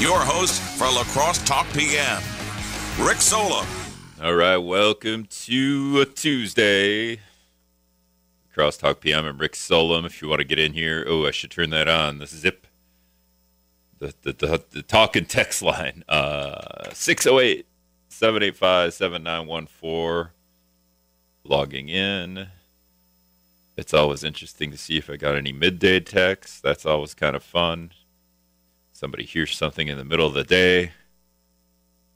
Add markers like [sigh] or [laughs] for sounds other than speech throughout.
your host for La Crosse Talk PM, Rick Solem. All right, welcome to a Tuesday. Crosstalk PM. I'm Rick Solem. If you want to get in here, oh, I should turn that on. The zip, the the, the, the talk and text line, uh, 608 785 7914. Logging in. It's always interesting to see if I got any midday texts. That's always kind of fun. Somebody hears something in the middle of the day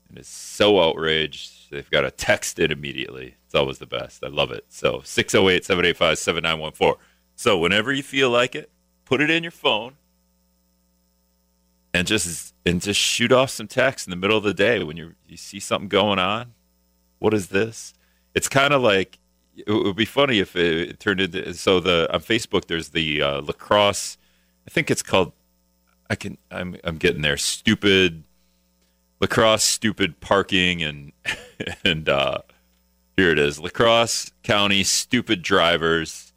and is so outraged they've got to text it immediately. It's always the best. I love it. So 608 785 7914. So whenever you feel like it, put it in your phone and just and just shoot off some text in the middle of the day when you you see something going on. What is this? It's kind of like it would be funny if it turned into so the on Facebook there's the uh, La Crosse. I think it's called. I can. I'm. I'm getting there. Stupid La Crosse. Stupid parking and [laughs] and uh, here it is. La Crosse County. Stupid drivers.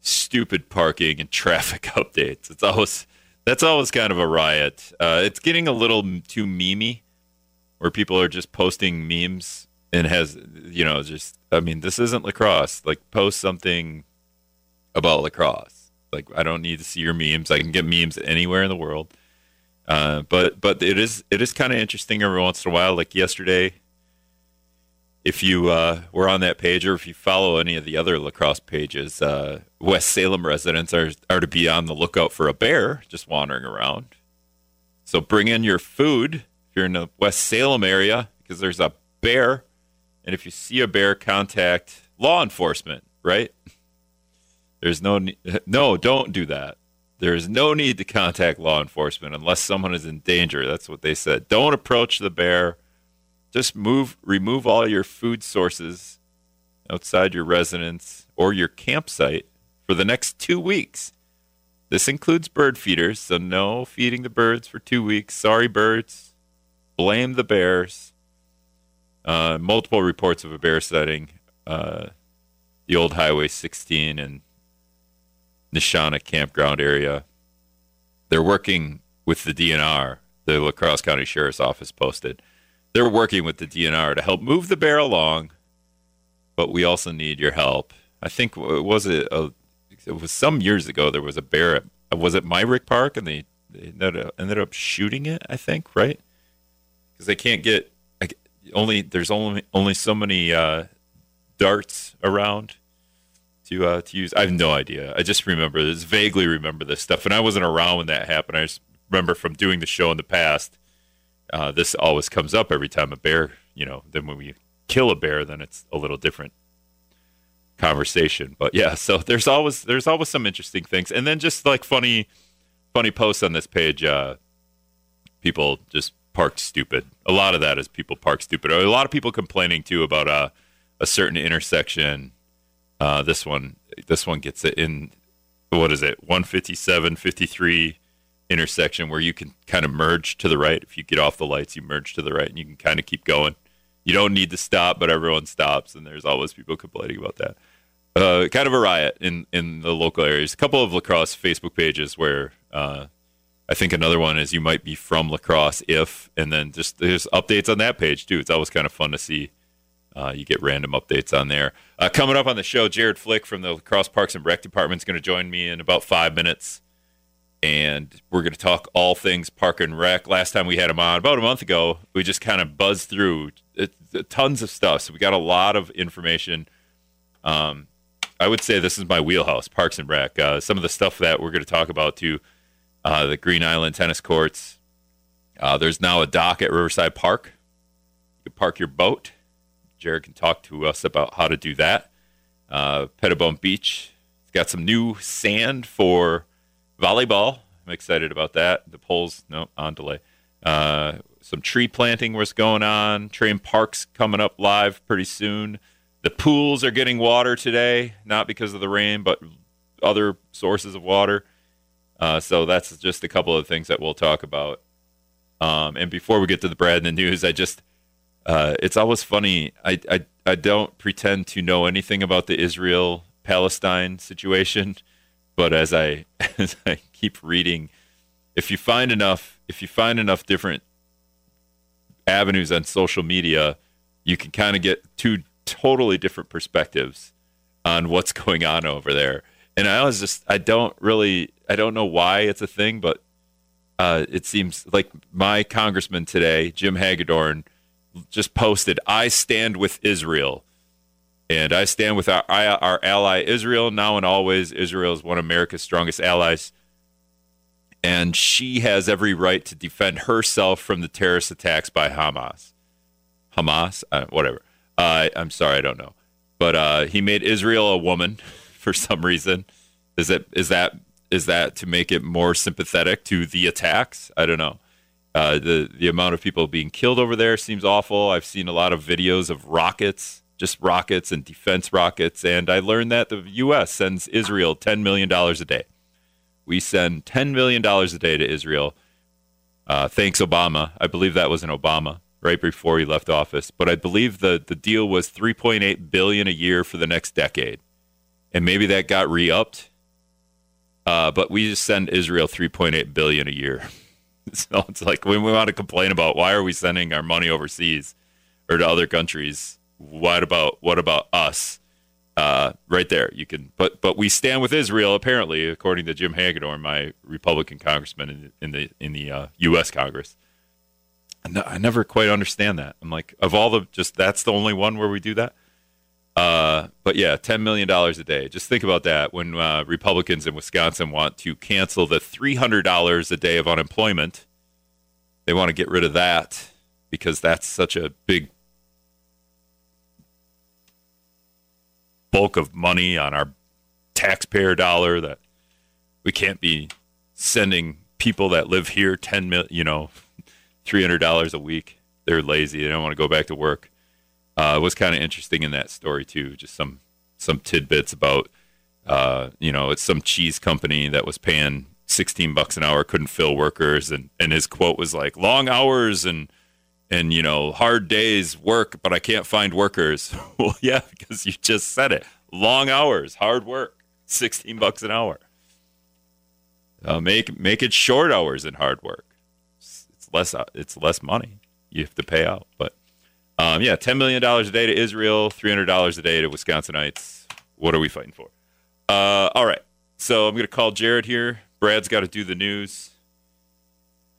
Stupid parking and [laughs] traffic updates. It's always that's always kind of a riot. Uh, it's getting a little too memey, where people are just posting memes and has you know just I mean this isn't La Crosse. Like post something about La Crosse. Like I don't need to see your memes. I can get memes anywhere in the world. Uh, but but it is it is kind of interesting every once in a while. Like yesterday, if you uh, were on that page or if you follow any of the other La Crosse pages, uh, West Salem residents are are to be on the lookout for a bear just wandering around. So bring in your food if you're in the West Salem area because there's a bear and if you see a bear, contact law enforcement, right? There's no [laughs] no, don't do that. There is no need to contact law enforcement unless someone is in danger. That's what they said. Don't approach the bear. Just move remove all your food sources outside your residence or your campsite for the next 2 weeks. This includes bird feeders, so no feeding the birds for 2 weeks. Sorry birds. Blame the bears. Uh, multiple reports of a bear sighting. Uh, the old Highway 16 and Neshonoc campground area. They're working with the DNR. The La Crosse County Sheriff's Office posted. They're working with the DNR to help move the bear along, but we also need your help. I think was it a, it was some years ago. There was a bear. At, was it Myrick Park, and they, they ended up shooting it. I think right because they can't get only there's only only so many uh, darts around to uh, to use. I have no idea. I just remember this vaguely remember this stuff, and I wasn't around when that happened. I just remember from doing the show in the past. Uh, this always comes up every time a bear, you know. Then when we kill a bear, then it's a little different conversation. But yeah, so there's always there's always some interesting things, and then just like funny funny posts on this page. Uh, people just parked stupid. A lot of that is people park stupid. A lot of people complaining too about a a certain intersection. Uh, this one, this one gets it in. What is it? 157, 53 intersection where you can kind of merge to the right. If you get off the lights, you merge to the right, and you can kind of keep going. You don't need to stop, but everyone stops, and there's always people complaining about that. Uh, kind of a riot in in the local areas. A couple of La Crosse Facebook pages where uh, I think another one is you might be from La Crosse if, and then just there's updates on that page too. It's always kind of fun to see. Uh, you get random updates on there. Uh, coming up on the show, Jared Flick from the La Crosse Parks and Rec Department is going to join me in about five minutes, and we're going to talk all things Park and Rec. Last time we had him on about a month ago, we just kind of buzzed through it, it, tons of stuff. So we got a lot of information. Um, I would say this is my wheelhouse, Parks and Rec. Uh, some of the stuff that we're going to talk about too uh, the Green Island tennis courts. Uh, there's now a dock at Riverside Park. You can park your boat. Jared can talk to us about how to do that. Uh, Pettibone Beach. It's got some new sand for volleyball. I'm excited about that. The poles, no, on delay. Uh, some tree planting was going on. Trane Park's coming up live pretty soon. The pools are getting water today, not because of the rain, but other sources of water. Uh, so that's just a couple of things that we'll talk about. Um, and before we get to the Brad and the news, I just uh, it's always funny. I, I I don't pretend to know anything about the Israel Palestine situation, but as I [laughs] as I keep reading, if you find enough, if you find enough different avenues on social media, you can kind of get two totally different perspectives on what's [laughs] going on over there. And I was just, I don't really, I don't know why it's a thing, but uh, it seems like my congressman today, Jim Hagedorn, just posted, "I stand with Israel." And I stand with our, our ally Israel now and always. Israel is one of America's strongest allies. And she has every right to defend herself from the terrorist attacks by Hamas. Hamas? Uh, whatever. Uh, I'm sorry, I don't know. But uh, he made Israel a woman [laughs] for some reason. Is that is that is that to make it more sympathetic to the attacks? I don't know. Uh, the the amount of people being killed over there seems awful. I've seen a lot of videos of rockets just rockets and defense rockets. And I learned that the U.S. sends Israel $10 million a day. We send $10 million a day to Israel. Uh, thanks, Obama. I believe that was an Obama right before he left office. But I believe the, the deal was 3.8 billion a year for the next decade. And maybe that got re-upped. Uh, but we just send Israel 3.8 billion a year. [laughs] [laughs] so it's like when we want to complain about why are we sending our money overseas or to other countries, what about what about us? Uh, right there, you can. But but we stand with Israel, apparently, according to Jim Hagedorn, my Republican congressman in, in the in the uh, U.S. Congress. I never quite understand that. I'm like, of all the, just that's the only one where we do that. Uh, but yeah, ten million dollars a day. Just think about that. When uh, Republicans in Wisconsin want to cancel the three hundred dollars a day of unemployment, they want to get rid of that because that's such a big bulk of money on our taxpayer dollar that we can't be sending people that live here 10 mil, you know, $300 a week. They're lazy. They don't want to go back to work. Uh, it was kind of interesting in that story too. Just some, some tidbits about, uh, you know, it's some cheese company that was paying 16 bucks an hour, couldn't fill workers. And, and his quote was like long hours and, and you know hard days work but i can't find workers [laughs] well yeah because you just said it long hours hard work 16 bucks an hour uh, make make it short hours and hard work it's, it's less uh, it's less money you have to pay out but um, yeah 10 million dollars a day to israel 300 dollars a day to wisconsinites what are we fighting for uh, all right so i'm to call jared here brad's got to do the news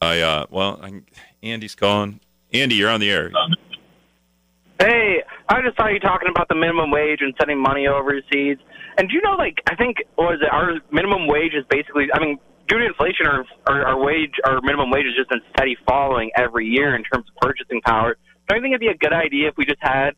i uh, well I, andy's calling Andy, you're on the air. Hey, I just saw you talking about the minimum wage and sending money overseas. And do you know, like, I think was it our minimum wage is basically, I mean, due to inflation, our, our our wage, our minimum wage has just been steady falling every year in terms of purchasing power. Don't you think it'd be a good idea if we just had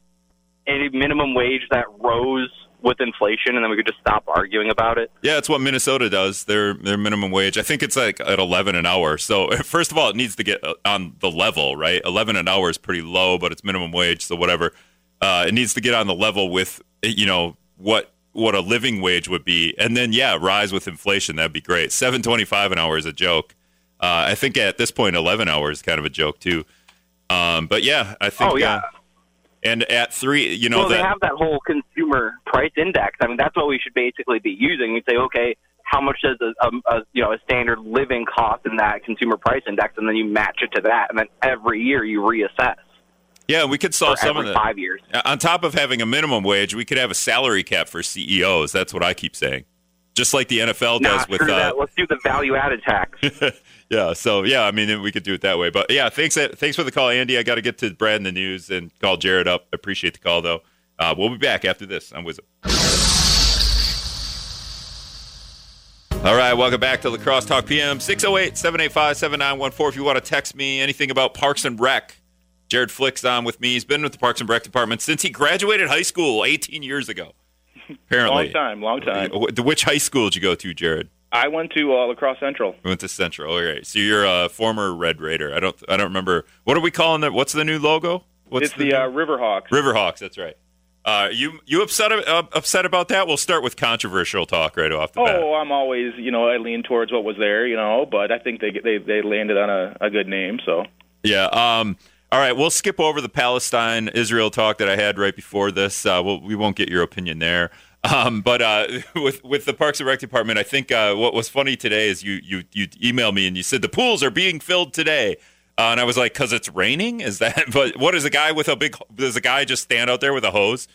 a minimum wage that rose with inflation, and then we could just stop arguing about it. Yeah, it's what Minnesota does. Their their minimum wage. I think it's like at eleven an hour. So [laughs] first of all, it needs to get uh, on the level, right? Eleven an hour is pretty low, but it's minimum wage, so whatever. Uh, it needs to get on the level with you know what what a living wage would be, and then yeah, rise with inflation. That'd be great. Seven twenty five an hour is a joke. Uh, I think at this point, eleven hours is kind of a joke too. Um, but yeah, I think. Oh yeah. Uh, and at three, you know, well, that, they have that whole consumer price index. I mean, that's what we should basically be using. We say, okay, how much does a, a, a you know a standard living cost in that consumer price index, and then you match it to that, and then every year you reassess. Yeah, we could solve some of that. Five years. On top of having a minimum wage, we could have a salary cap for CEOs. That's what I keep saying. Just like the NFL does with. Uh, Let's do the value added tax. [laughs] yeah. So yeah, I mean we could do it that way. But yeah, thanks. Thanks for the call, Andy. I got to get to Brad in the news and call Jared up. Appreciate the call though. Uh, we'll be back after this. I'm Wizard. All right, welcome back to La Crosse Talk PM 608 785 7914. If you want to text me anything about Parks and Rec, Jared Flick's on with me. He's been with the Parks and Rec department since he graduated high school 18 years ago. Apparently. long time, long time. Which high school did you go to, Jared? I went to uh, La Crosse Central. We went to Central. All right. So you're a former Red Raider. I don't. I don't remember. What are we calling that? What's the new logo? What's it's the, the uh, Riverhawks. Riverhawks. That's right. Uh, you you upset uh, upset about that? We'll start with controversial talk right off the oh, bat. Oh, I'm always you know I lean towards what was there, you know, but I think they they they landed on a, a good name. So yeah. Um. All right, we'll skip over the Palestine Israel talk that I had right before this. Uh, we'll, we won't get your opinion there. Um, but uh, [laughs] with with the Parks and Rec department, I think uh, what was funny today is you you you emailed me and you said the pools are being filled today, uh, and I was like, because it's raining. Is that? [laughs] But what is a guy with a big? Does a guy just stand out there with a hose?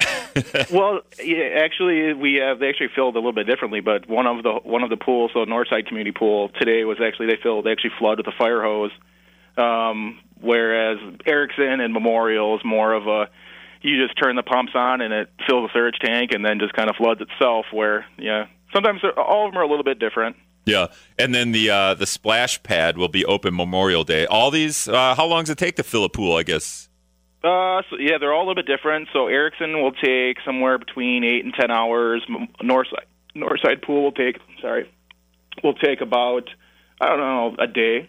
[laughs] well, yeah, actually, we have they actually filled a little bit differently. But one of the one of the pools, so Northside Community Pool, today was actually they filled they actually flooded with a fire hose, um, whereas Erickson and Memorial is more of a you just turn the pumps on and it fills the surge tank and then just kind of floods itself. Where yeah, sometimes all of them are a little bit different. Yeah, and then the uh, the splash pad will be open Memorial Day. All these, uh, how long does it take to fill a pool? I guess. Uh, so yeah, they're all a little bit different. So Erickson will take somewhere between eight and ten hours. Northside Northside Pool will take sorry, will take about I don't know a day.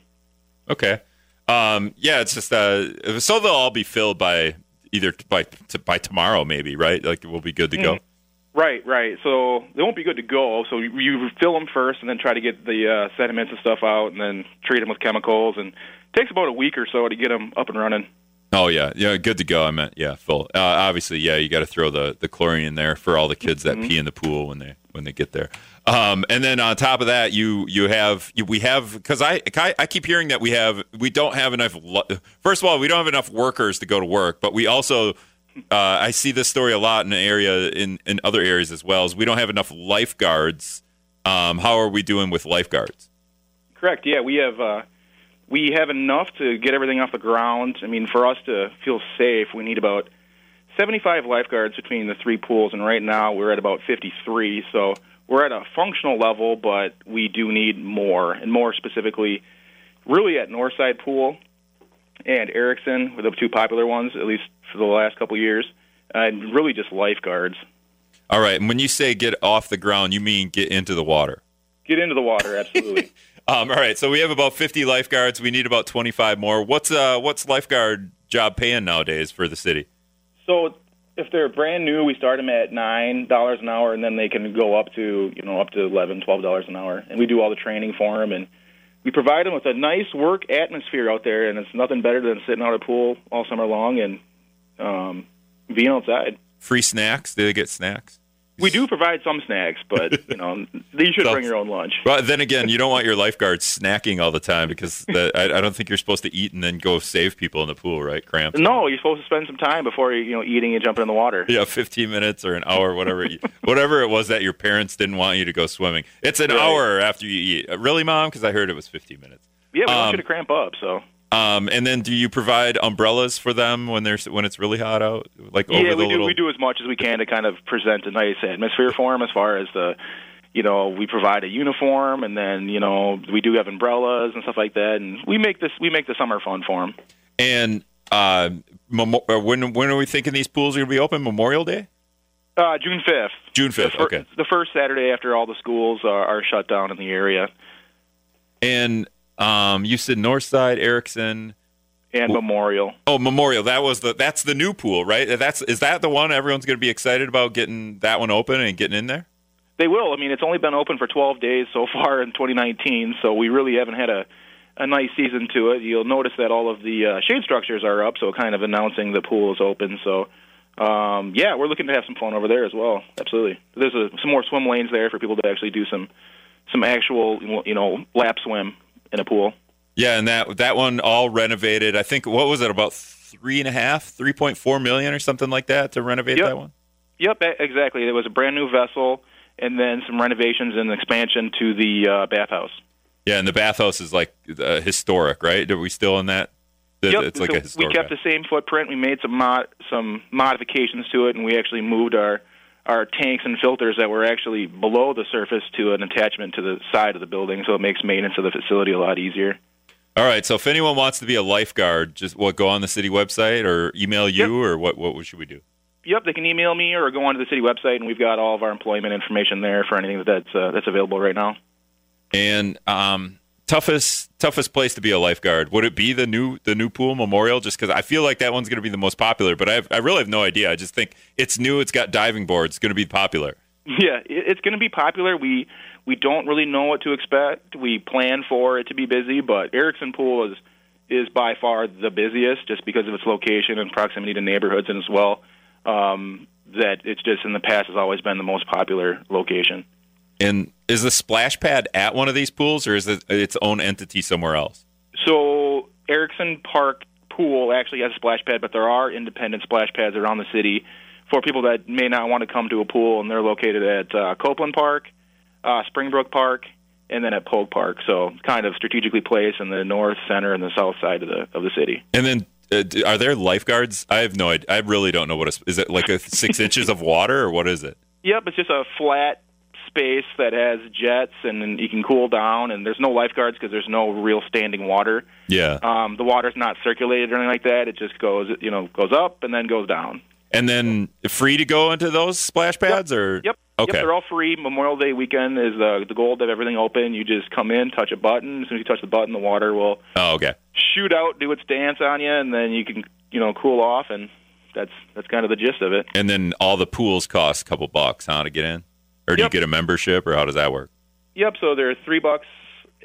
Okay. Um, yeah, it's just uh, so they'll all be filled by either by t- by tomorrow, maybe, right? Like we'll be good to go. Mm-hmm. Right, right. So they won't be good to go. So you, you fill them first, and then try to get the uh, sediments and stuff out, and then treat them with chemicals. And it takes about a week or so to get them up and running. Oh yeah, yeah, good to go. I meant yeah, full. Uh, obviously, yeah, you got to throw the the chlorine in there for all the kids that mm-hmm. pee in the pool when they when they get there. Um, and then on top of that, you you have you, we have because I, I keep hearing that we have we don't have enough. First of all, we don't have enough workers to go to work, but we also uh, I see this story a lot in the area in in other areas as well. Is we don't have enough lifeguards. Um, how are we doing with lifeguards? Correct. Yeah, we have. Uh, we have enough to get everything off the ground. I mean, for us to feel safe, we need about 75 lifeguards between the three pools, and right now we're at about 53. So we're at a functional level, but we do need more, and more specifically, really at Northside Pool and Erickson were the two popular ones, at least for the last couple of years, and really just lifeguards. All right, and when you say get off the ground, you mean get into the water? Get into the water, absolutely. [laughs] um, all right, so we have about 50 lifeguards. We need about 25 more. What's uh, what's lifeguard job paying nowadays for the city? So if they're brand new, we start them at nine dollars an hour, and then they can go up to you know up to eleven, twelve dollars an hour. And we do all the training for them, and we provide them with a nice work atmosphere out there. And it's nothing better than sitting out a pool all summer long and um, being outside. Free snacks? Do they get snacks? We do provide some snacks, but [laughs] you know you should so, bring your own lunch. But then again, you don't want your lifeguards snacking all the time because the, I, I, don't think you're supposed to eat and then go save people in the pool, right? Cramp. No, you're supposed to spend some time before you know eating and jumping in the water. Yeah, 15 minutes or an hour, whatever, [laughs] whatever it was that your parents didn't want you to go swimming. It's an right. hour after you eat. Really, mom? Because I heard it was 15 minutes. Yeah, we um, want you to cramp up. So um, and then, do you provide umbrellas for them when there's when it's really hot out? Like yeah, we do. Little... We do as much as we can to kind of present a nice atmosphere for them. As far as the, you know, we provide a uniform, and then you know we do have umbrellas and stuff like that, and we make this we make the summer fun for them. And uh, uh, when when are we thinking these pools are going to be open? Memorial Day. Uh, June fifth. June fifth. Okay. The first Saturday after all the schools are, are shut down in the area. And um, you said Northside, Erickson, and Memorial. Oh, Memorial. That was the that's the new pool, right? That's is that the one everyone's going to be excited about getting that one open and getting in there? They will. I mean, it's only been open for 12 days so far in 2019, so we really haven't had a a nice season to it. You'll notice that all of the uh, shade structures are up, so kind of announcing the pool is open. So, um, yeah, we're looking to have some fun over there as well. Absolutely. There's a, some more swim lanes there for people to actually do some some actual, you know, lap swim in a pool. Yeah, and that that one all renovated. I think what was it about three and a half, three point four million or something like that to renovate yep. that one. Yep, exactly. It was a brand new vessel, and then some renovations and expansion to the uh, bathhouse. Yeah, and the bathhouse is like uh, historic, right? Are we still in that? yep. It's like so we kept bath. the same footprint. We made some mod- some modifications to it, and we actually moved our our tanks and filters that were actually below the surface to an attachment to the side of the building, so it makes maintenance of the facility a lot easier. All right. So if anyone wants to be a lifeguard, just what go on the city website or email you, yep. or what? What should we do? Yep, they can email me or go onto the city website, and we've got all of our employment information there for anything that's uh, that's available right now. And um, toughest toughest place to be a lifeguard. Would it be the new the new pool memorial? Just because i feel like that one's going to be the most popular but I, have, I really have no idea. I just think it's new it's got diving boards it's going to be popular. Yeah it's going to be popular. We we don't really know what to expect. We plan for it to be busy but erickson pool is is by far the busiest just because of its location and proximity to neighborhoods and as well um, that it's just in the past has always been the most popular location. And is the splash pad at one of these pools, or is it its own entity somewhere else? So Erickson Park Pool actually has a splash pad, but there are independent splash pads around the city for people that may not want to come to a pool, and they're located at uh, Copeland Park, uh, Springbrook Park, and then at Polk Park. So kind of strategically placed in the north, center, and the south side of the of the city. And then, uh, are there lifeguards? I have no idea. I really don't know what a, is it like a six [laughs] inches of water, or what is it? Yep, it's just a flat space that has jets, and then you can cool down. And there's no lifeguards because there's no real standing water. Yeah. Um, the water's not circulated or anything like that. It just goes, you know, goes up and then goes down. And then free to go into those splash pads, or Yep. Okay. Yep, they're all free. Memorial Day weekend is the the goal to have everything open. You just come in, touch a button. As soon as you touch the button, the water will Oh, okay. shoot out, do its dance on you, and then you can you know cool off. And that's that's kind of the gist of it. And then all the pools cost a couple bucks, huh, to get in? Or do Yep. you get a membership, or how does that work? Yep. So they're three bucks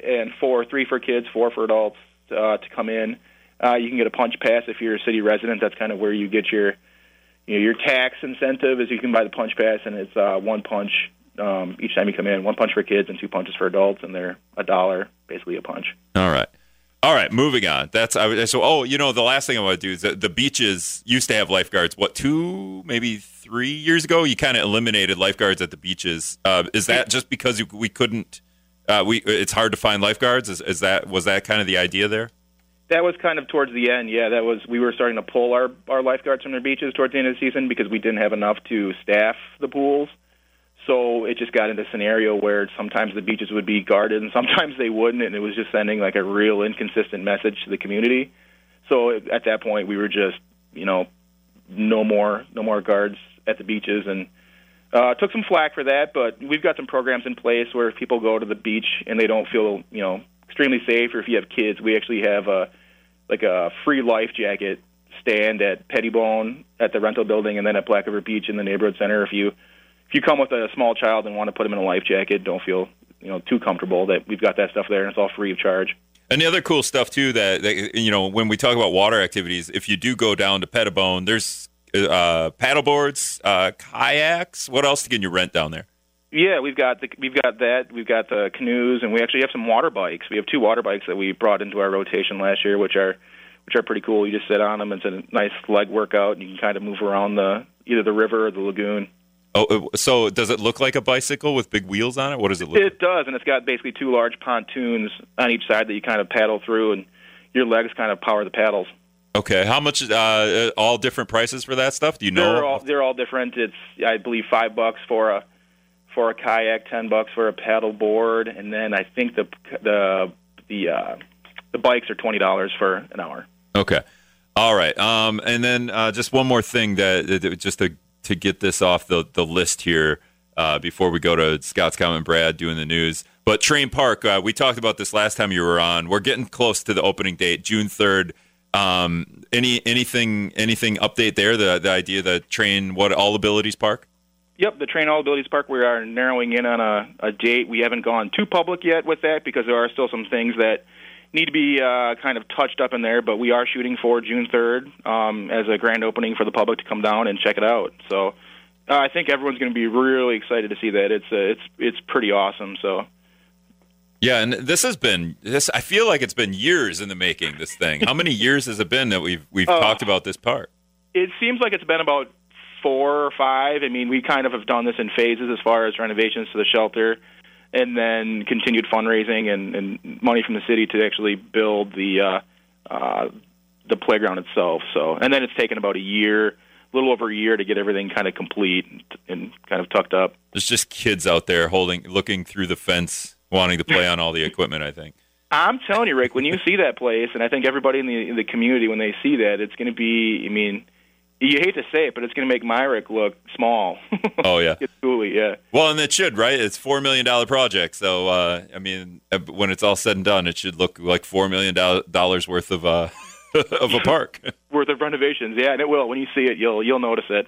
and four, three for kids, four for adults uh, to come in. Uh, you can get a punch pass if you're a city resident. That's kind of where you get your you know, your tax incentive is you can buy the punch pass, and it's uh, one punch um, each time you come in. One punch for kids and two punches for adults, and they're a dollar, basically a punch. All right. All right, moving on. That's I, so. Oh, you know, the last thing I want to do is the, the beaches used to have lifeguards. What two, maybe three years ago? You kind of eliminated lifeguards at the beaches. Uh, is that just because we couldn't? Uh, we it's hard to find lifeguards. Is, is that was that kind of the idea there? That was kind of towards the end. Yeah, that was we were starting to pull our our lifeguards from their beaches towards the end of the season because we didn't have enough to staff the pools. So it just got into a scenario where sometimes the beaches would be guarded and sometimes they wouldn't, and it was just sending like a real inconsistent message to the community. So at that point, we were just you know no more no more guards at the beaches and. Uh, took some flack for that, but we've got some programs in place where if people go to the beach and they don't feel, you know, extremely safe, or if you have kids, we actually have a like a free life jacket stand at Pettibone at the rental building, and then at Black River Beach in the neighborhood center. If you if you come with a small child and want to put them in a life jacket, don't feel you know too comfortable. That we've got that stuff there, and it's all free of charge. And the other cool stuff too that, that you know when we talk about water activities, if you do go down to Pettibone, there's uh, paddle boards, uh, kayaks. What else can you rent down there? Yeah, we've got the we've got that. We've got the canoes, and we actually have some water bikes. We have two water bikes that we brought into our rotation last year, which are which are pretty cool. You just sit on them. It's a nice leg workout, and you can kind of move around the either the river or the lagoon. Oh, so does it look like a bicycle with big wheels on it? What does it look? It does, and it's got basically two large pontoons on each side that you kind of paddle through, and your legs kind of power the paddles. Okay, how much? Uh, uh, all different prices for that stuff? Do you know? They're all they're all different. It's I believe five bucks for a for a kayak, ten bucks for a paddle board, and then I think the the the uh, the bikes are twenty dollars for an hour. Okay. All right. Um, and then uh, just one more thing that, that just to to get this off the the list here uh, before we go to Scott's comment, Brad doing the news. But Trane Park, uh, we talked about this last time you were on. We're getting close to the opening date, June third. Um, any anything anything update there? The the idea that Trane what All Abilities Park. Yep, the Trane All Abilities Park. We are narrowing in on a, a date. We haven't gone too public yet with that because there are still some things that need to be uh, kind of touched up in there. But we are shooting for June third um, as a grand opening for the public to come down and check it out. So uh, I think everyone's going to be really excited to see that. It's uh, it's it's pretty awesome. So Yeah, and this has been this. I feel like it's been years in the making. This thing. How many years has it been that we've we've Uh, talked about this park? it seems like it's been about four or five. I mean, we kind of have done this in phases as far as renovations to the shelter, and then continued fundraising and, and money from the city to actually build the uh, uh, the playground itself. So, and then it's taken about a year, a little over a year, to get everything kind of complete and, and kind of tucked up. There's just kids out there holding, looking through the fence, wanting to play on all the equipment. I think. I'm telling you, Rick, when you see that place, and I think everybody in the in the community when they see that, it's going to be. I mean, you hate to say it, but it's going to make Myrick look small. [laughs] Oh yeah. it's Cooley, yeah. Well, and it should, right? It's four million dollar project, so uh, I mean, uh, when it's all said and done, it should look like four million dollars worth of uh, [laughs] of a park. [laughs] worth of renovations. Yeah, and it will. When you see it, you'll you'll notice it.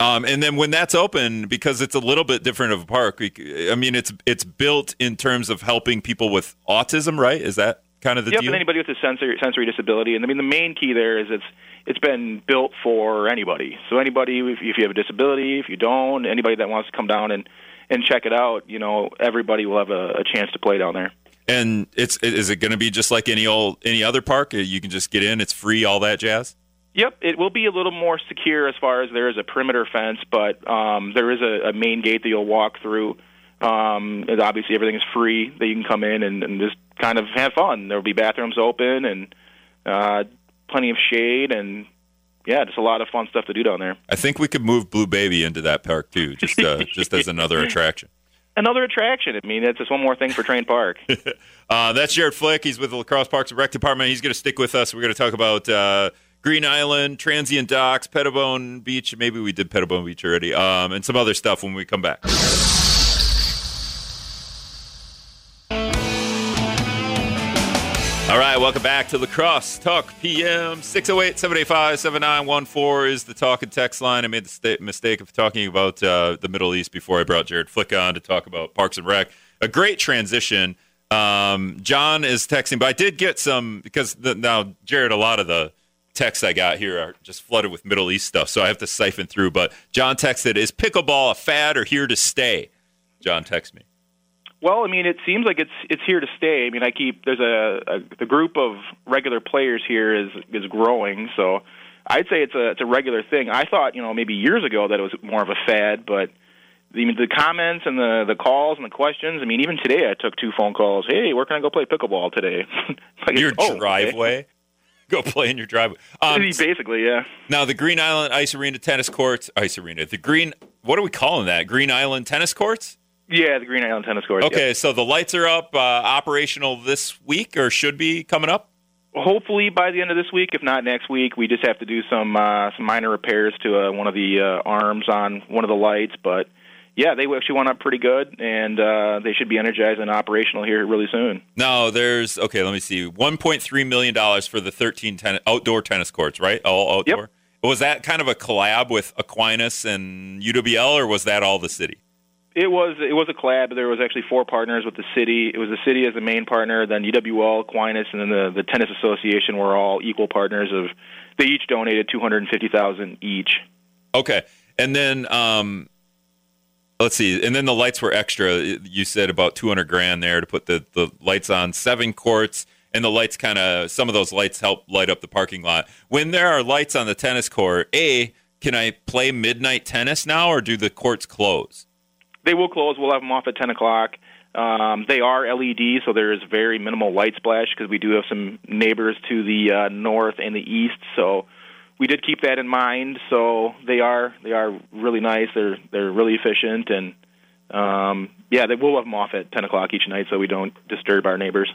Um, and then when that's open, because it's a little bit different of a park. I mean, it's it's built in terms of helping people with autism, right? Is that kind of the yep, deal? and anybody with a sensory sensory disability. And I mean, the main key there is it's it's been built for anybody. So anybody, if, if you have a disability, if you don't, anybody that wants to come down and and check it out, you know, everybody will have a, a chance to play down there. And it's is it going to be just like any old any other park? You can just get in, it's free, all that jazz. Yep, it will be a little more secure as far as there is a perimeter fence, but um, there is a, a main gate that you'll walk through. Um, and obviously, everything is free that you can come in and, and just kind of have fun. There will be bathrooms open and uh, plenty of shade, and yeah, just a lot of fun stuff to do down there. I think we could move Blue Baby into that park too, just uh, [laughs] just as another attraction. Another attraction. I mean, it's just one more thing for Trane Park. [laughs] uh, that's Jared Flick. He's with the La Crosse Parks and Rec Department. He's going to stick with us. We're going to talk about uh, Green Island, Transient Docks, Pettibone Beach. Maybe we did Pettibone Beach already, um, and some other stuff when we come back. Right, welcome back to La Crosse Talk PM. 608 785 7914 is the talk and text line. I made the sta- mistake of talking about uh, the Middle East before I brought Jared Flick on to talk about Parks and Rec. A great transition. Um, John is texting, but I did get some because the, now, Jared, a lot of the texts I got here are just flooded with Middle East stuff, so I have to siphon through. But John texted, Is pickleball a fad or here to stay? John texted me. Well, I mean, it seems like it's it's here to stay. I mean, I keep there's a, a the group of regular players here is is growing, so I'd say it's a it's a regular thing. I thought you know maybe years ago that it was more of a fad, but the the comments and the the calls and the questions. I mean, even today I took two phone calls. Hey, where can I go play pickleball today? [laughs] like, your oh, driveway. Okay. [laughs] Go play in your driveway. Um, [laughs] Basically, yeah. Now the Green Island Ice Arena tennis courts, ice arena. The Green, what are we calling that? Green Island tennis courts. Yeah, the Green Island tennis court. Okay, so the lights are up, uh, operational this week, or should be coming up. Hopefully by the end of this week, if not next week. We just have to do some uh, some minor repairs to uh, one of the uh, arms on one of the lights, but yeah, they actually went up pretty good, and uh, they should be energized and operational here really soon. No, there's okay. Let me see, one point three million dollars for the thirteen ten- outdoor tennis courts, right? All outdoor. Yep. Was that kind of a collab with Aquinas and UWL, or was that all the city? It was it was a collab. There was actually four partners with the city. It was the city as the main partner, then UWL, Aquinas, and then the the tennis association were all equal partners. Of they each donated two hundred and fifty thousand each. Okay, and then um, let's see, and then the lights were extra. You said about two hundred grand there to put the the lights on seven courts. And the lights kind of, some of those lights help light up the parking lot. When there are lights on the tennis court, A, can I play midnight tennis now or do the courts close? They will close. We'll have them off at 10 o'clock. Um, they are LED, so there is very minimal light splash because we do have some neighbors to the uh, north and the east. So we did keep that in mind. So they are they are really nice. They're they're really efficient, and um, yeah, they will have them off at 10 o'clock each night, so we don't disturb our neighbors.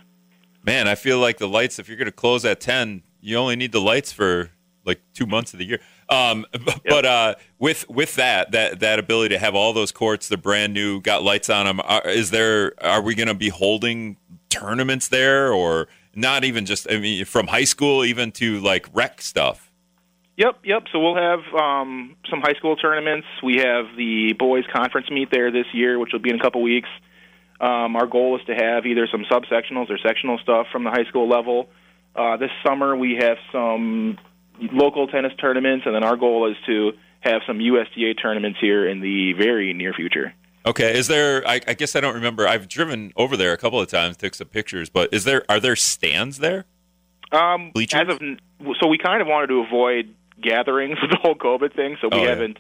Man, I feel like the lights. If you're going to close at 10, you only need the lights for like two months of the year. Um, yep. [laughs] But uh, with with that that that ability to have all those courts, they're brand new, got lights on them. Are, is there? Are we going to be holding tournaments there, or not even just? I mean, from high school even to like rec stuff. Yep, yep. So we'll have um, some high school tournaments. We have the boys conference meet there this year, which will be in a couple weeks. Um, our goal is to have either some subsectionals or sectional stuff from the high school level. Uh, this summer we have some local tennis tournaments, and then our goal is to have some USTA tournaments here in the very near future. Okay, is there? I, I, guess I don't remember. I've driven over there a couple of times, took some pictures. But is there? Are there stands there? Um, Bleachers? As of, so we kind of wanted to avoid gatherings [laughs] with the whole COVID thing, so we oh, haven't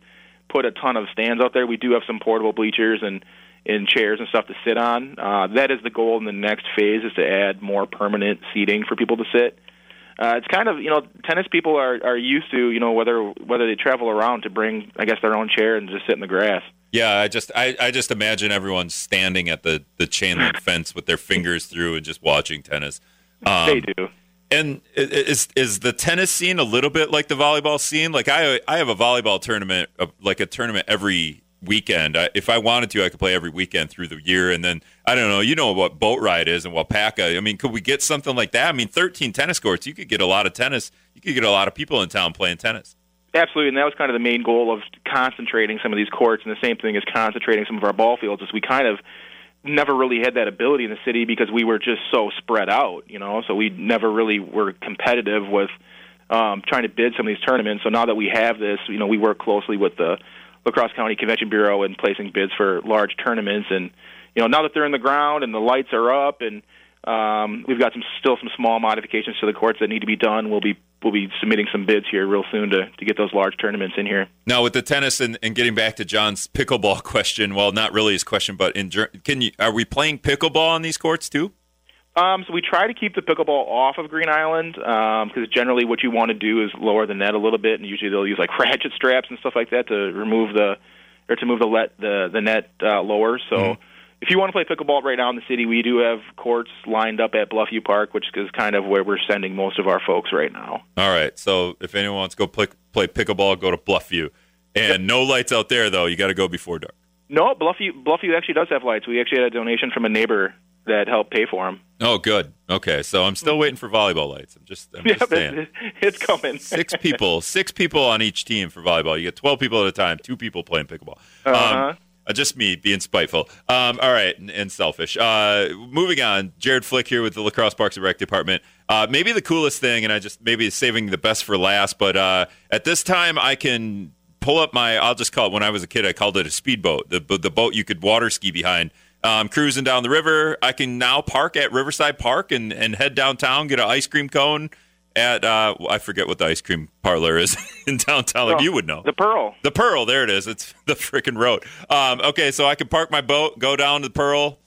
put a ton of stands out there. We do have some portable bleachers and in chairs and stuff to sit on. Uh, that is the goal in the next phase is to add more permanent seating for people to sit uh, it's kind of you know tennis people are are used to you know whether whether they travel around to bring I guess their own chair and just sit in the grass. Yeah, I just I, I just imagine everyone standing at the the chain link [laughs] fence with their fingers through and just watching tennis. Um, they do. And is is the tennis scene a little bit like the volleyball scene? Like I I have a volleyball tournament, like a tournament every weekend. I, if I wanted to, I could play every weekend through the year. And then I don't know, you know what boat ride is and Waupaca. I mean, could we get something like that? I mean, 13 tennis courts, you could get a lot of tennis. You could get a lot of people in town playing tennis. Absolutely, and that was kind of the main goal of concentrating some of these courts. And the same thing as concentrating some of our ball fields is we kind of never really had that ability in the city because we were just so spread out, you know. So we never really were competitive with um, trying to bid some of these tournaments. So now that we have this, you know, we work closely with the La Crosse County Convention Bureau and placing bids for large tournaments. And you know, now that they're in the ground and the lights are up and um, we've got some still some small modifications to the courts that need to be done. We'll be we'll be submitting some bids here real soon to, to get those large tournaments in here. Now with the tennis and, and getting back to John's pickleball [laughs] question, well, not really his question, but in can you are we playing pickleball on these courts too? Um, so we try to keep the pickleball off of Green Island because um, generally what you want to do is lower the net a little bit, and usually they'll use like [laughs] ratchet straps and stuff like that to remove the or to move the let the the net uh, lower. So. Mm-hmm if you want to play pickleball right now in the city, we do have courts lined up at Bluffview Park, which is kind of where we're sending most of our folks right now. All right. So if anyone wants to go play, play pickleball, go to Bluffview. And yep. no lights out there, though. You got to go before dark. No, Bluffview, Bluffview actually does have lights. We actually had a donation from a neighbor that helped pay for them. Oh, good. Okay, so I'm still waiting for volleyball lights. I'm just, I'm [laughs] just saying. It's coming. [laughs] six people, six people on each team for volleyball. You get 12 people at a time, two people playing pickleball. Uh-huh. Um, just me being spiteful. Um, all right, and, and selfish. Uh, moving on. Jared Flick here with the La Crosse Parks and Rec Department. Uh, maybe the coolest thing, and I just maybe saving the best for last, but uh, at this time I can pull up my. I'll just call it. When I was a kid, I called it a speedboat. The the boat you could water ski behind. Um, cruising down the river. I can now park at Riverside Park and, and head downtown, get an ice cream cone, at uh, I forget what the ice cream parlor is [laughs] in downtown. Like oh, you would know. The Pearl. The Pearl. There it is. It's [laughs] the freaking road. Um, okay, so I can park my boat, go down to the Pearl,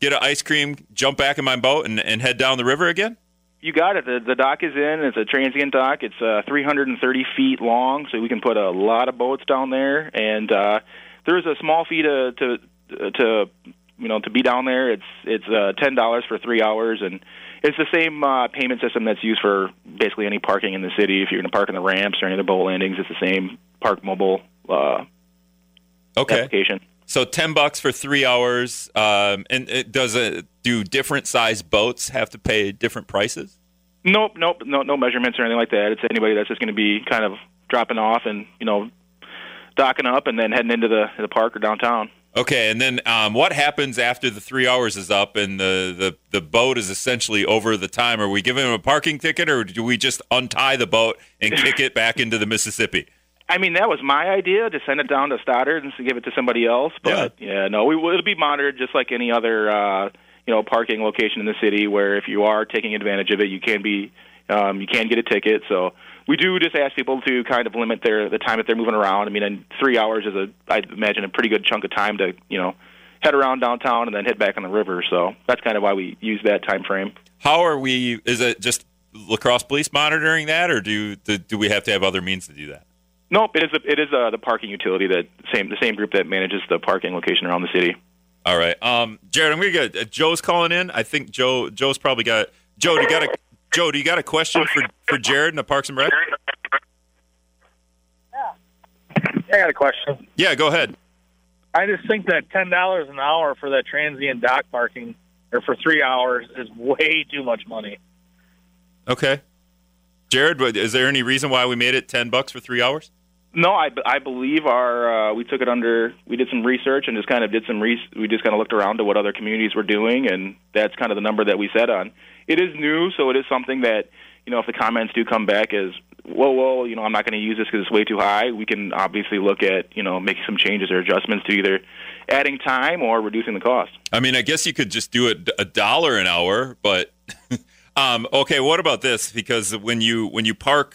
get an ice cream, jump back in my boat, and, and head down the river again. You got it. The, the dock is in. It's a transient dock. It's uh, 330 feet long, so we can put a lot of boats down there. And uh, there's a small fee to to to you know to be down there. It's it's uh, ten dollars for three hours and it's the same uh, payment system that's used for basically any parking in the city. If you're going to park in the ramps or any of the boat landings, it's the same Park Mobile uh, okay. application. So ten bucks for three hours, um, and it does it do different size boats have to pay different prices? Nope, nope, no, no measurements or anything like that. It's anybody that's just going to be kind of dropping off and you know docking up and then heading into the the park or downtown. Okay, and then um, what happens after the three hours is up and the, the, the boat is essentially over the time? Are we giving them a parking ticket or do we just untie the boat and kick it back into the Mississippi? I mean, that was my idea to send it down to Stoddard and to give it to somebody else. But yeah, yeah no, we, it'll be monitored just like any other uh, you know parking location in the city. Where if you are taking advantage of it, you can be um, you can get a ticket. So we do just ask people to kind of limit their the time that they're moving around. I mean, three hours is a I imagine a pretty good chunk of time to you know head around downtown and then head back on the river. So that's kind of why we use that time frame. How are we? Is it just La Crosse Police monitoring that, or do do we have to have other means to do that? Nope, it is a, it is uh, the parking utility that same the same group that manages the parking location around the city. All right, um, Jared, I'm gonna get uh, Joe's calling in. I think Joe Joe's probably got Joe. Do you got a Joe, do you got a question for, for Jared in the Parks and Rec? Yeah. I got a question. Yeah, go ahead. I just think that ten dollars an hour for that transient dock parking or for three hours is way too much money. Okay, Jared, is there any reason why we made it ten bucks for three hours? No, I, I believe our uh, we took it under. We did some research and just kind of did some re- we just kind of looked around to what other communities were doing, and that's kind of the number that we set on it is new, so it is something that you know if the comments do come back as whoa, whoa, you know, I'm not going to use this because it's way too high. We can obviously look at you know making some changes or adjustments to either adding time or reducing the cost. I mean, I guess you could just do it a dollar an hour, but [laughs] um, okay. What about this? Because when you when you park.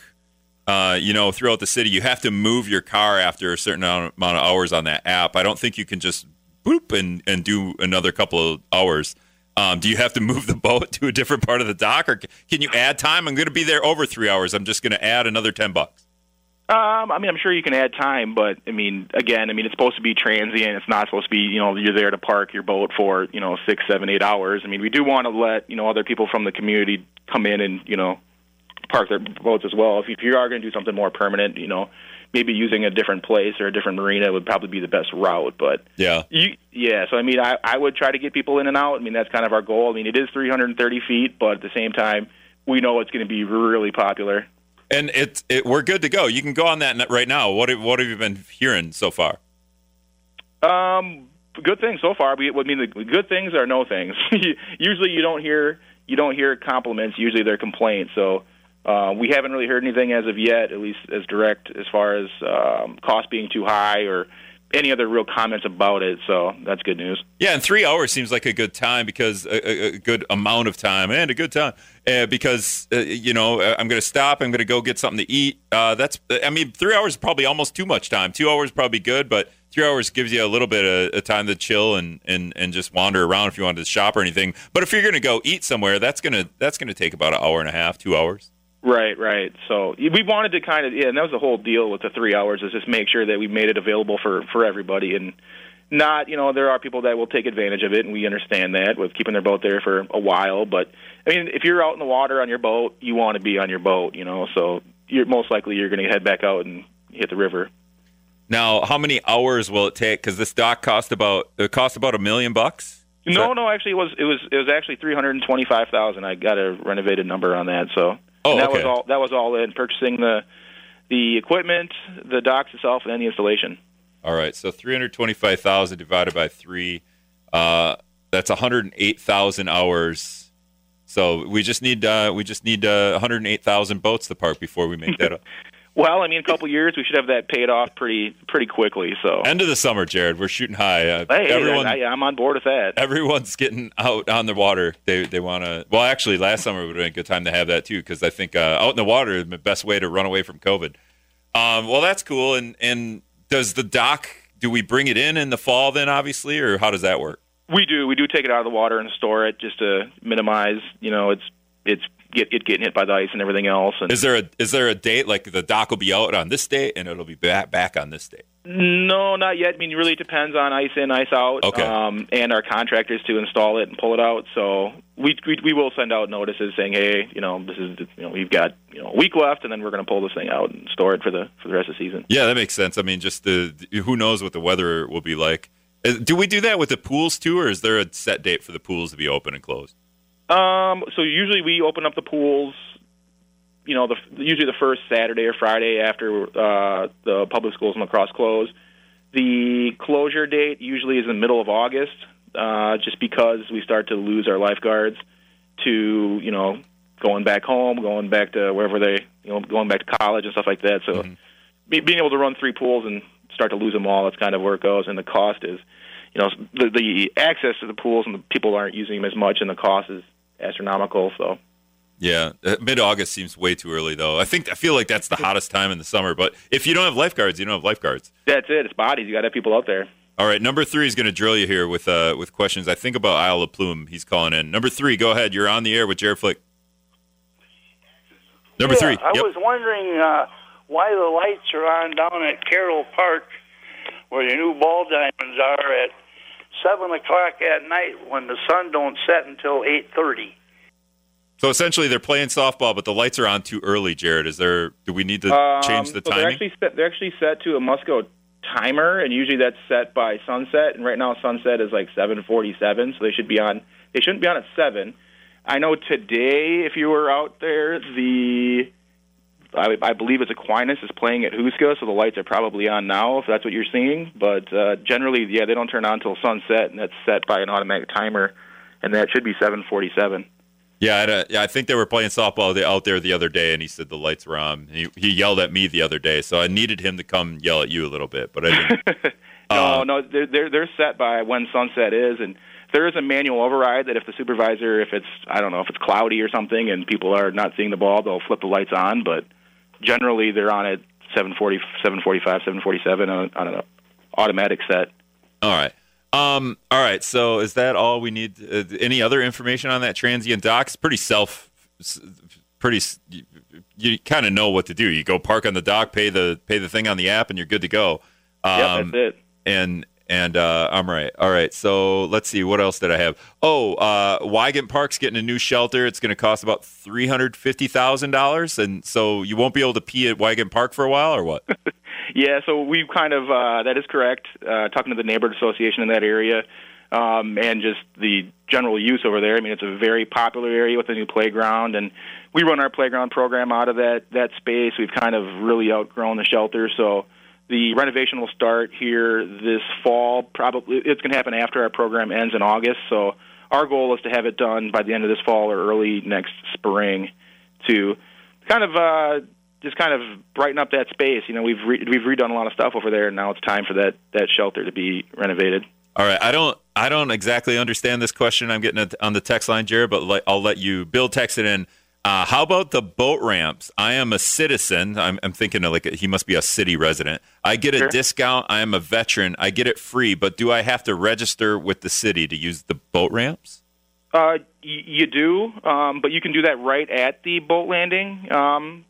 Uh, you know, throughout the city, you have to move your car after a certain amount of hours on that app. I don't think you can just boop and, and do another couple of hours. Um, do you have to move the boat [laughs] to a different part of the dock, or can you add time? I'm going to be there over three hours. I'm just going to add another ten bucks. Um, I mean, I'm sure you can add time, but I mean, again, I mean, it's supposed to be transient. It's not supposed to be, you know, you're there to park your boat for, you know, six, seven, eight hours. I mean, we do want to let, you know, other people from the community come in and, you know, park their boats as well. If you are going to do something more permanent, you know, maybe using a different place or a different marina would probably be the best route. But yeah, you, yeah. So I mean, I, I would try to get people in and out. I mean, that's kind of our goal. I mean, it is 330 feet, but at the same time, we know it's going to be really popular. And it's it, we're good to go. You can go on that right now. What what have you been hearing so far? Um, good things so far. We, I mean, the good things are no things. [laughs] Usually, you don't hear you don't hear compliments. Usually, they're complaints. So. Uh, we haven't really heard anything as of yet, at least as direct as far as um, cost being too high or any other real comments about it. So that's good news. Yeah, and three hours seems like a good time because a, a good amount of time and a good time uh, because uh, you know uh, I'm going to stop. I'm going to go get something to eat. Uh, that's I mean three hours is probably almost too much time. Two hours probably good, but three hours gives you a little bit of, of time to chill and, and and just wander around if you wanted to shop or anything. But if you're going to go eat somewhere, that's gonna that's going to take about an hour and a half, two hours. Right, right. So we wanted to kind of, yeah, and that was the whole deal with the three hours is just make sure that we made it available for for everybody and not, you know, there are people that will take advantage of it, and we understand that with keeping their boat there for a while. But I mean, if you're out in the water on your boat, you want to be on your boat, you know. So you're most likely you're going to head back out and hit the river. Now, how many hours will it take? Because this dock cost about it cost about a million bucks. Is no, that... no, actually, it was it was it was actually three hundred and twenty five thousand. I got a renovated number on that, so Oh, and that okay. was all. That was all in purchasing the the equipment, the docks itself, and the installation. All right, so three hundred twenty-five thousand divided by three, uh, that's one hundred eight thousand hours. So we just need uh, we just need uh, one hundred eight thousand boats to park before we make that [laughs] up. Well, I mean, a couple years, we should have that paid off pretty pretty quickly. So end of the summer, Jared. We're shooting high. Uh, hey, everyone, I, I'm on board with that. Everyone's getting out on the water. They they want to. Well, actually, last summer would have been a good time to have that too, because I think uh, out in the water is the best way to run away from COVID. Um, well, that's cool. And and does the dock? Do we bring it in in the fall then, obviously, or how does that work? We do. We do take it out of the water and store it just to minimize. You know, it's it's get it getting hit by the ice and everything else. And is there a is there a date like the dock will be out on this date and it'll be back back on this date? No, not yet. I mean, really, it really depends on ice in, ice out, okay. um, and our contractors to install it and pull it out. So we, we we will send out notices saying, hey, you know, this is you know we've got you know a week left, and then we're going to pull this thing out and store it for the for the rest of the season. Yeah, that makes sense. I mean, just the who knows what the weather will be like. Uh, do we do that with the pools too, or is there a set date for the pools to be open and closed? Um, so usually we open up the pools, you know, the usually the first Saturday or Friday after uh, the public schools in La Crosse close. The closure date usually is in the middle of August, uh, just because we start to lose our lifeguards to you know going back home, going back to wherever they you know going back to college and stuff like that. So mm-hmm. be, being able to run three pools and start to lose them all, that's kind of where it goes, and the cost is. You know, the, the access to the pools and the people aren't using them as much, and the cost is astronomical. So, yeah, mid August seems way too early, though. I think I feel like that's the hottest time in the summer. But if you don't have lifeguards, you don't have lifeguards. That's it. It's bodies. You got to have people out there. All right, number three is going to drill you here with uh, with questions. I think about Isle of Plume. He's calling in. Number three, go ahead. You're on the air with Jared Flick. Number yeah, three. I yep. was wondering uh, why the lights are on down at Carroll Park, where the new ball diamonds are at seven o'clock at night when the sun don't set until eight thirty. So essentially, they're playing softball, but the lights are on too early. Jared, is there? Do we need to um, change the so timing? They're actually set, they're actually set to a Musco timer, and usually that's set by sunset. And right now, sunset is like seven forty-seven, so they should be on. They shouldn't be on at seven. I know today, if you were out there, the I, I believe it's Aquinas is playing at Huska, so the lights are probably on now if that's what you're seeing. But uh, generally, yeah, they don't turn on until sunset, and that's set by an automatic timer, and that should be 7:47. Yeah, I, yeah, I think they were playing softball out there the other day, and he said the lights were on. He, he yelled at me the other day, so I needed him to come yell at you a little bit, but I didn't. [laughs] no, uh, no, they're, they're they're set by when sunset is, and there is a manual override that if the supervisor, if it's I don't know if it's cloudy or something, and people are not seeing the ball, they'll flip the lights on, but generally they're on at 740, 745, 747 on, on an automatic set. All right. Um, all right. So is that all we need? Uh, any other information on that transient dock? It's pretty self, pretty. You, you kind of know what to do. You go park on the dock, pay the pay the thing on the app, and you're good to go. Um, yep, that's it. And and uh, I'm right. All right. So let's see. What else did I have? Oh, uh, Weigent Park's getting a new shelter. It's going to cost about three hundred fifty thousand dollars, and so you won't be able to pee at Weigent Park for a while, or what? [laughs] yeah. So we kind of uh, that is correct. Uh, talking to the neighborhood association in that area, um, and just the general use over there. I mean, it's a very popular area with a new playground, and we run our playground program out of that that space. We've kind of really outgrown the shelter, so The renovation will start here this fall. Probably it's going to happen after our program ends in August. So our goal is to have it done by the end of this fall or early next spring to kind of uh, just kind of brighten up that space. You know, we've re- we've redone a lot of stuff over there, and now it's time for that that shelter to be renovated. All right, I don't I don't exactly understand this question. I'm getting it on the text line, Jared, but I'll let you. Bill texted in. Uh, how about the boat ramps? I am a citizen. I'm, I'm thinking of like a, he must be a city resident. I get a Sure. discount. I am a veteran. I get it free. But do I have to register with the city to use the boat ramps? Uh, y- you do, um, but you can do that right at the boat landing. Um,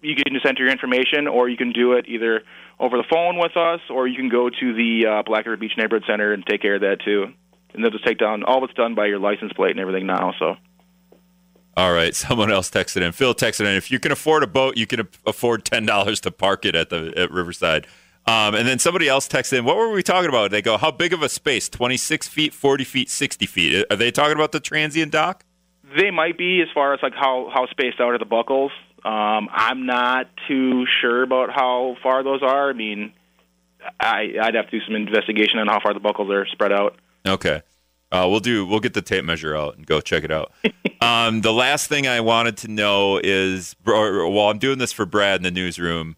you can just enter your information, or you can do it either over the phone with us, or you can go to the uh, Black River Beach Neighborhood Center and take care of that too. And they'll just take down all that's done by your license plate and everything now. So All right, someone else texted in. Phil texted in. If you can afford a boat, you can afford ten dollars to park it at the at Riverside. Um, and then somebody else texted in. What were we talking about? They go, "How big of a space? Twenty six feet, forty feet, sixty feet? Are they talking about the transient dock?" they might be as far as like how how spaced out are the buckles. Um, I'm not too sure about how far those are. I mean, I I'd have to do some investigation on how far the buckles are spread out. Okay. Uh, we'll do. We'll get the tape measure out and go check it out. [laughs] um, the last thing I wanted to know is, while I'm doing this for Brad in the newsroom,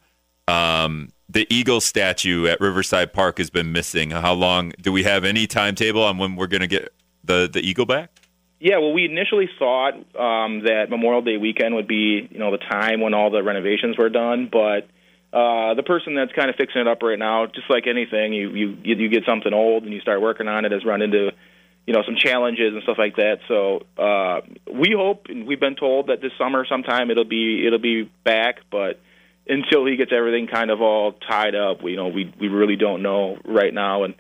um, the eagle statue at Riverside Park has been missing. How long? Do we have any timetable on when we're going to get the the eagle back? Yeah, well, we initially thought um, that Memorial Day weekend would be, you know, the time when all the renovations were done. But uh, the person that's kind of fixing it up right now, just like anything, you you you get something old and you start working on it, has run into, you know, some challenges and stuff like that. So uh, we hope, and we've been told that this summer sometime it'll be it'll be back, but until he gets everything kind of all tied up, we, you know, we we really don't know right now, and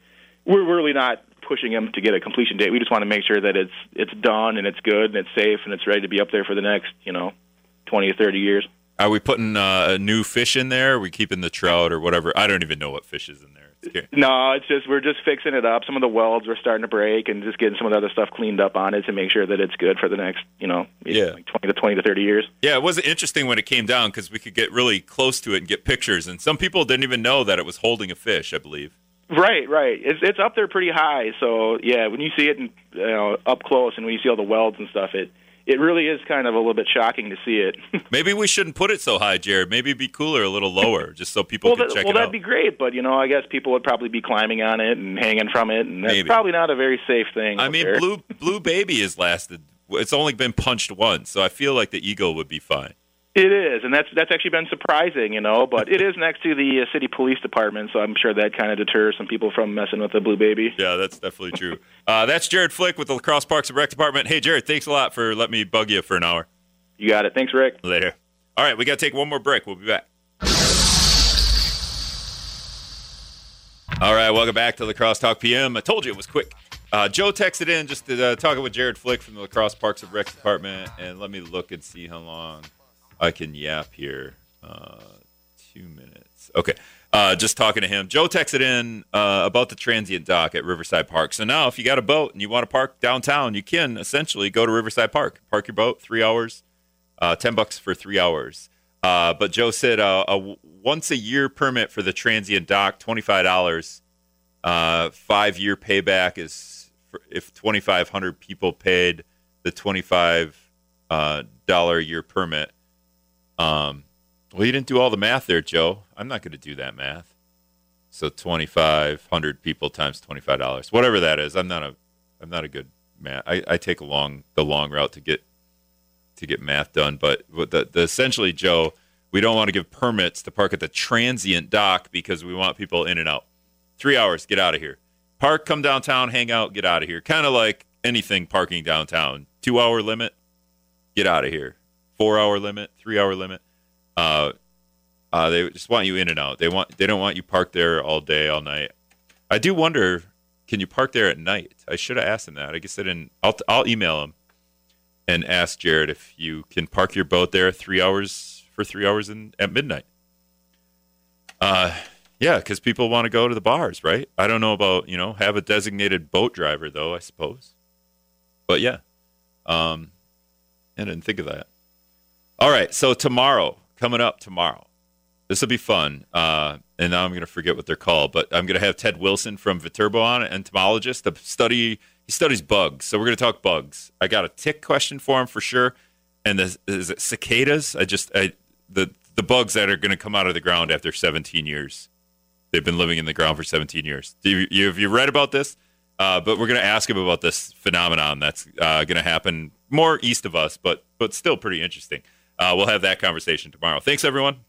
we're really not pushing him to get a completion date. We just want to make sure that it's it's done and it's good and it's safe and it's ready to be up there for the next, you know, twenty or thirty years. Are we putting uh, a new fish in there? Are we keeping the trout or whatever? I don't even know what fish is in there. No, it's just we're just fixing it up. Some of the welds are starting to break, and just getting some of the other stuff cleaned up on it to make sure that it's good for the next, you know, Yeah. like twenty to twenty to thirty years. Yeah, it was interesting when it came down because we could get really close to it and get pictures, and some people didn't even know that it was holding a fish. I believe. Right, right. It's it's up there pretty high. So yeah, when you see it in, you know, up close, and when you see all the welds and stuff, it it really is kind of a little bit shocking to see it. [laughs] Maybe we shouldn't put it so high, Jared. Maybe it'd be cooler a little lower, just so people well, can that, check well, it that'd be great, but you know, I guess people would probably be climbing on it and hanging from it, and that's Maybe. probably not a very safe thing. I mean, there. blue blue baby has lasted. It's only been punched once, so I feel like the eagle would be fine. It is, and that's that's actually been surprising, you know. But it is next to the uh, city police department, so I'm sure that kind of deters some people from messing with the blue baby. Yeah, that's definitely true. uh, that's Jared Flick with the La Crosse Parks and Rec Department. Hey, Jared, thanks a lot for letting me bug you for an hour. You got it. Thanks, Rick. Later. All right, we got to take one more break. We'll be back. All right, welcome back to La Crosse Talk PM. I told you it was quick. Uh, Joe texted in just to, uh, talking with Jared Flick from the La Crosse Parks and Rec Department, and let me look and see how long I can yap here. Uh, two minutes. Okay. Uh, just talking to him. Joe texted in uh, about the transient dock at Riverside Park. So now, if you got a boat and you want to park downtown, you can essentially go to Riverside Park, park your boat, three hours, uh, ten bucks for three hours. Uh, but Joe said uh, a once a year permit for the transient dock, twenty five dollars. Uh, five year payback is if twenty five hundred people paid the twenty five dollar year permit. Um, well, you didn't do all the math there, Joe. I'm not going to do that math. So twenty five hundred people times twenty five dollars, whatever that is. I'm not a, I'm not a good math. I, I take a long the long route to get to get math done. But the, the essentially, Joe, we don't want to give permits to park at the transient dock because we want people in and out. Three hours, get out of here. Park, come downtown, hang out, get out of here. Kind of like anything parking downtown. Two hour limit, get out of here. Four hour limit, three hour limit. Uh, uh, they just want you in and out. They want they don't want you parked there all day, all night. I do wonder, can you park there at night? I should have asked him that. I guess I didn't. I'll I'll email him and ask Jared if you can park your boat there three hours for three hours in, at midnight. Uh, yeah, because people want to go to the bars, right? I don't know about you know have a designated boat driver though. I suppose, but yeah, um, I didn't think of that. All right, so tomorrow coming up tomorrow, This will be fun. Uh, and now I'm going to forget what they're called, but I'm going to have Ted Wilson from Viterbo on, entomologist, to study. He studies bugs, so we're going to talk bugs. I got a tick question for him for sure, and the, is it cicadas? I just I, the the bugs that are going to come out of the ground after 17 years. They've been living in the ground for 17 years. Do you, you have you read about this? Uh, but we're going to ask him about this phenomenon that's uh, going to happen more east of us, but but still pretty interesting. Uh, we'll have that conversation tomorrow. Thanks, everyone.